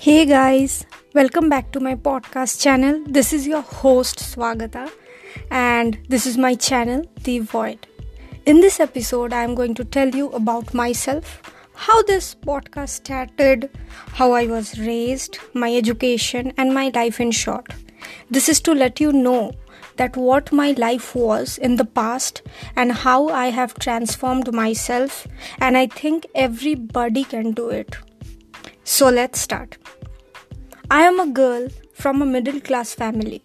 Hey guys, welcome back to my podcast channel. This is your host Swagata, and this is my channel, The Void. In this episode, I am going to tell you about myself, how this podcast started, how I was raised, my education, and my life in short. This is to let you know that what my life was in the past and how I have transformed myself, and I think everybody can do it. So let's start. I am a girl from a middle class family,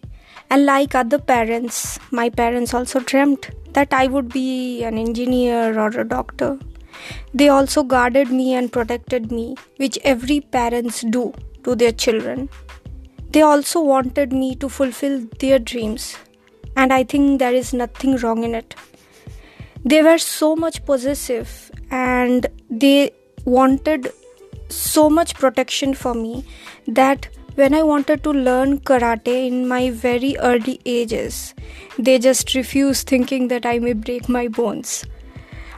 and like other parents, my parents also dreamt that I would be an engineer or a doctor. They also guarded me and protected me, which every parents do to their children. They also wanted me to fulfill their dreams, and I think there is nothing wrong in it. They were so much possessive and they wanted so much protection for me that when I wanted to learn karate in my very early ages, they just refused thinking that I may break my bones.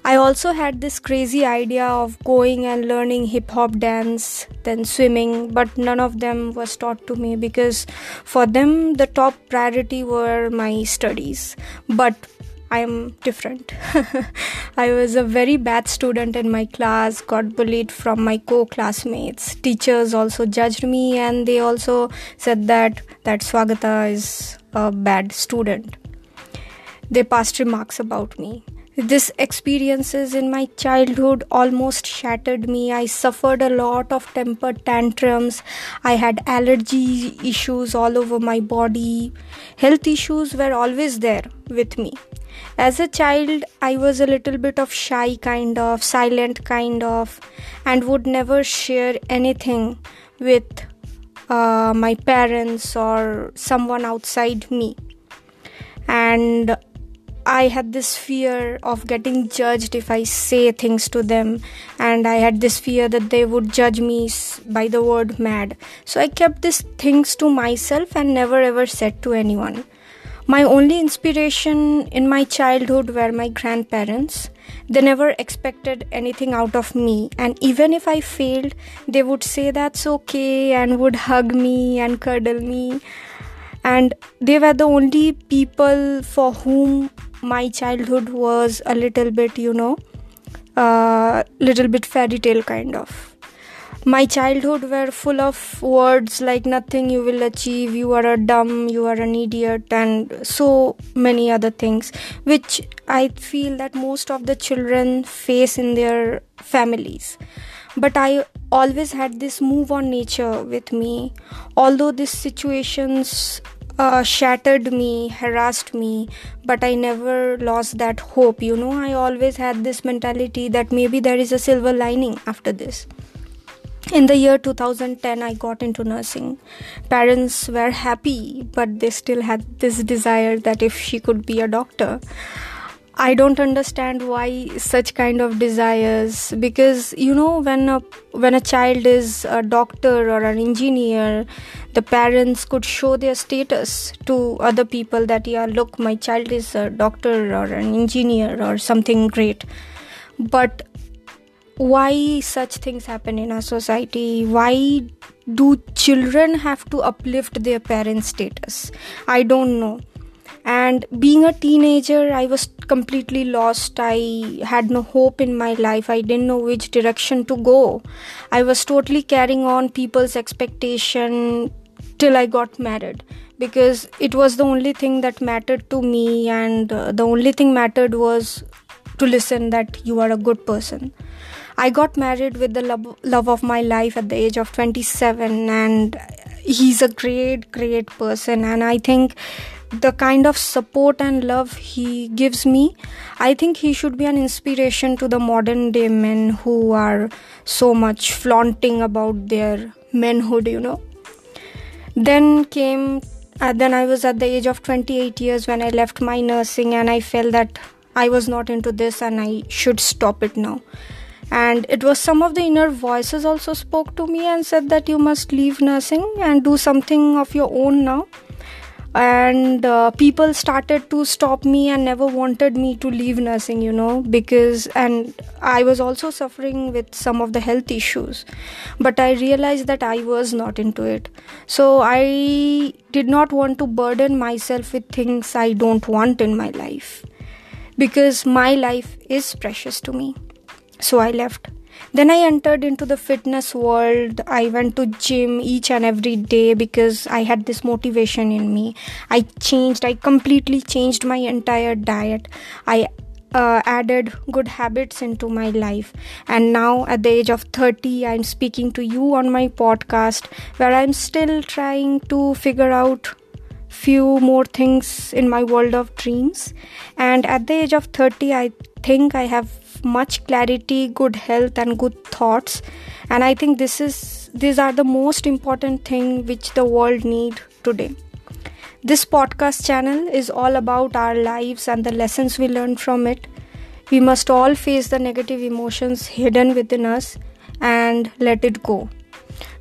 I also had this crazy idea of going and learning hip hop dance, then swimming, but none of them was taught to me because for them the top priority were my studies. But I am different. I was a very bad student in my class, got bullied from my co classmates. Teachers also judged me and they also said that that Swagata is a bad student. They passed remarks about me. This experiences in my childhood almost shattered me. I suffered a lot of temper tantrums. I had allergy issues all over my body. Health issues were always there with me. As a child, I was a little bit of shy, kind of, silent, kind of, and would never share anything with uh, my parents or someone outside me. And I had this fear of getting judged if I say things to them, and I had this fear that they would judge me by the word mad. So I kept these things to myself and never ever said to anyone. My only inspiration in my childhood were my grandparents. They never expected anything out of me, and even if I failed, they would say that's okay and would hug me and cuddle me. And they were the only people for whom my childhood was a little bit, you know, a uh, little bit fairy tale kind of. My childhood were full of words like nothing you will achieve, you are a dumb, you are an idiot, and so many other things, which I feel that most of the children face in their families. But I always had this move on nature with me, although these situations uh, shattered me, harassed me, but I never lost that hope. You know, I always had this mentality that maybe there is a silver lining after this. In the year 2010, I got into nursing. Parents were happy, but they still had this desire that if she could be a doctor. I don't understand why such kind of desires because you know when a when a child is a doctor or an engineer the parents could show their status to other people that yeah look my child is a doctor or an engineer or something great but why such things happen in our society? Why do children have to uplift their parents status? I don't know. And being a teenager i was completely lost. I had no hope in my life. I didn't know which direction to go. I was totally carrying on people's expectation till i got married because it was the only thing that mattered to me and uh, the only thing mattered was to listen that you are a good person i got married with the love, love of my life at the age of 27 and he's a great great person and i think the kind of support and love he gives me, I think he should be an inspiration to the modern day men who are so much flaunting about their manhood, you know. Then came, uh, then I was at the age of 28 years when I left my nursing and I felt that I was not into this and I should stop it now. And it was some of the inner voices also spoke to me and said that you must leave nursing and do something of your own now. And uh, people started to stop me and never wanted me to leave nursing you know because and i was also suffering with some of the health issues. But i realized that i was not into it. So i did not want to burden myself with things i don't want in my life because my life is precious to me. So i left. Then i entered into the fitness world. I went to gym each and every day because i had this motivation in me. I changed i completely changed my entire diet. I uh, added good habits into my life. And now at the age of 30 i'm speaking to you on my podcast where i'm still trying to figure out few more things in my world of dreams. And at the age of 30 i think i have much clarity good health and good thoughts. And i think this is these are the most important thing which the world need today. This podcast channel is all about our lives and the lessons we learn from it. We must all face the negative emotions hidden within us and let it go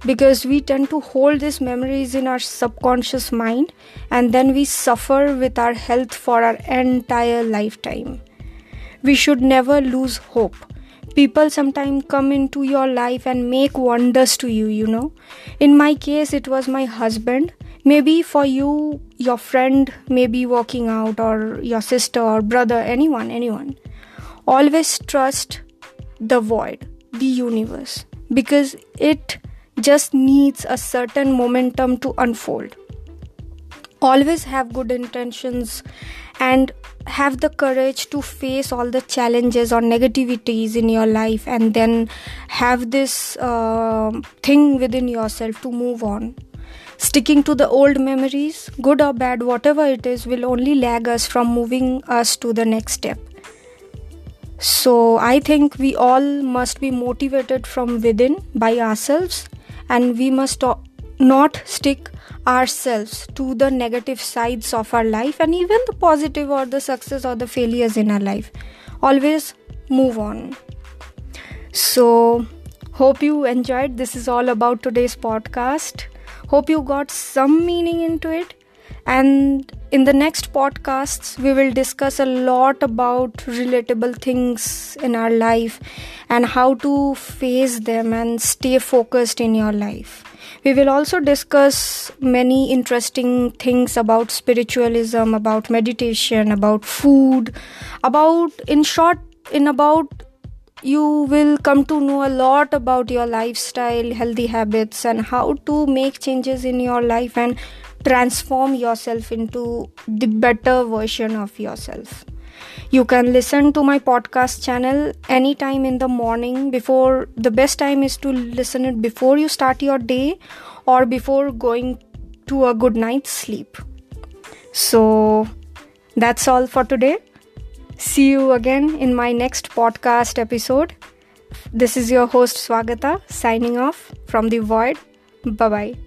because we tend to hold these memories in our subconscious mind and then we suffer with our health for our entire lifetime. We should never lose hope. People sometimes come into your life and make wonders to you you know. In my case it was my husband. Maybe for you your friend may be walking out or your sister or brother anyone anyone. Always trust the void the universe because it just needs a certain momentum to unfold. Always have good intentions and have the courage to face all the challenges or negativities in your life and then have this uh, thing within yourself to move on. Sticking to the old memories good or bad whatever it is will only lag us from moving us to the next step. So i think we all must be motivated from within by ourselves and we must not stick ourselves to the negative sides of our life and even the positive or the success or the failures in our life. Always move on. So hope you enjoyed. This is all about today's podcast. Hope you got some meaning into it. And in the next podcasts we will discuss a lot about relatable things in our life and how to face them and stay focused in your life. We will also discuss many interesting things about spiritualism about meditation about food. About in short in about you will come to know a lot about your lifestyle healthy habits and how to make changes in your life and transform yourself into the better version of yourself. You can listen to my podcast channel anytime in the morning before the best time is to listen it before you start your day or before going to a good night's sleep. So that's all for today. See you again in my next podcast episode. This is your host Swagata signing off from the void. Bye bye.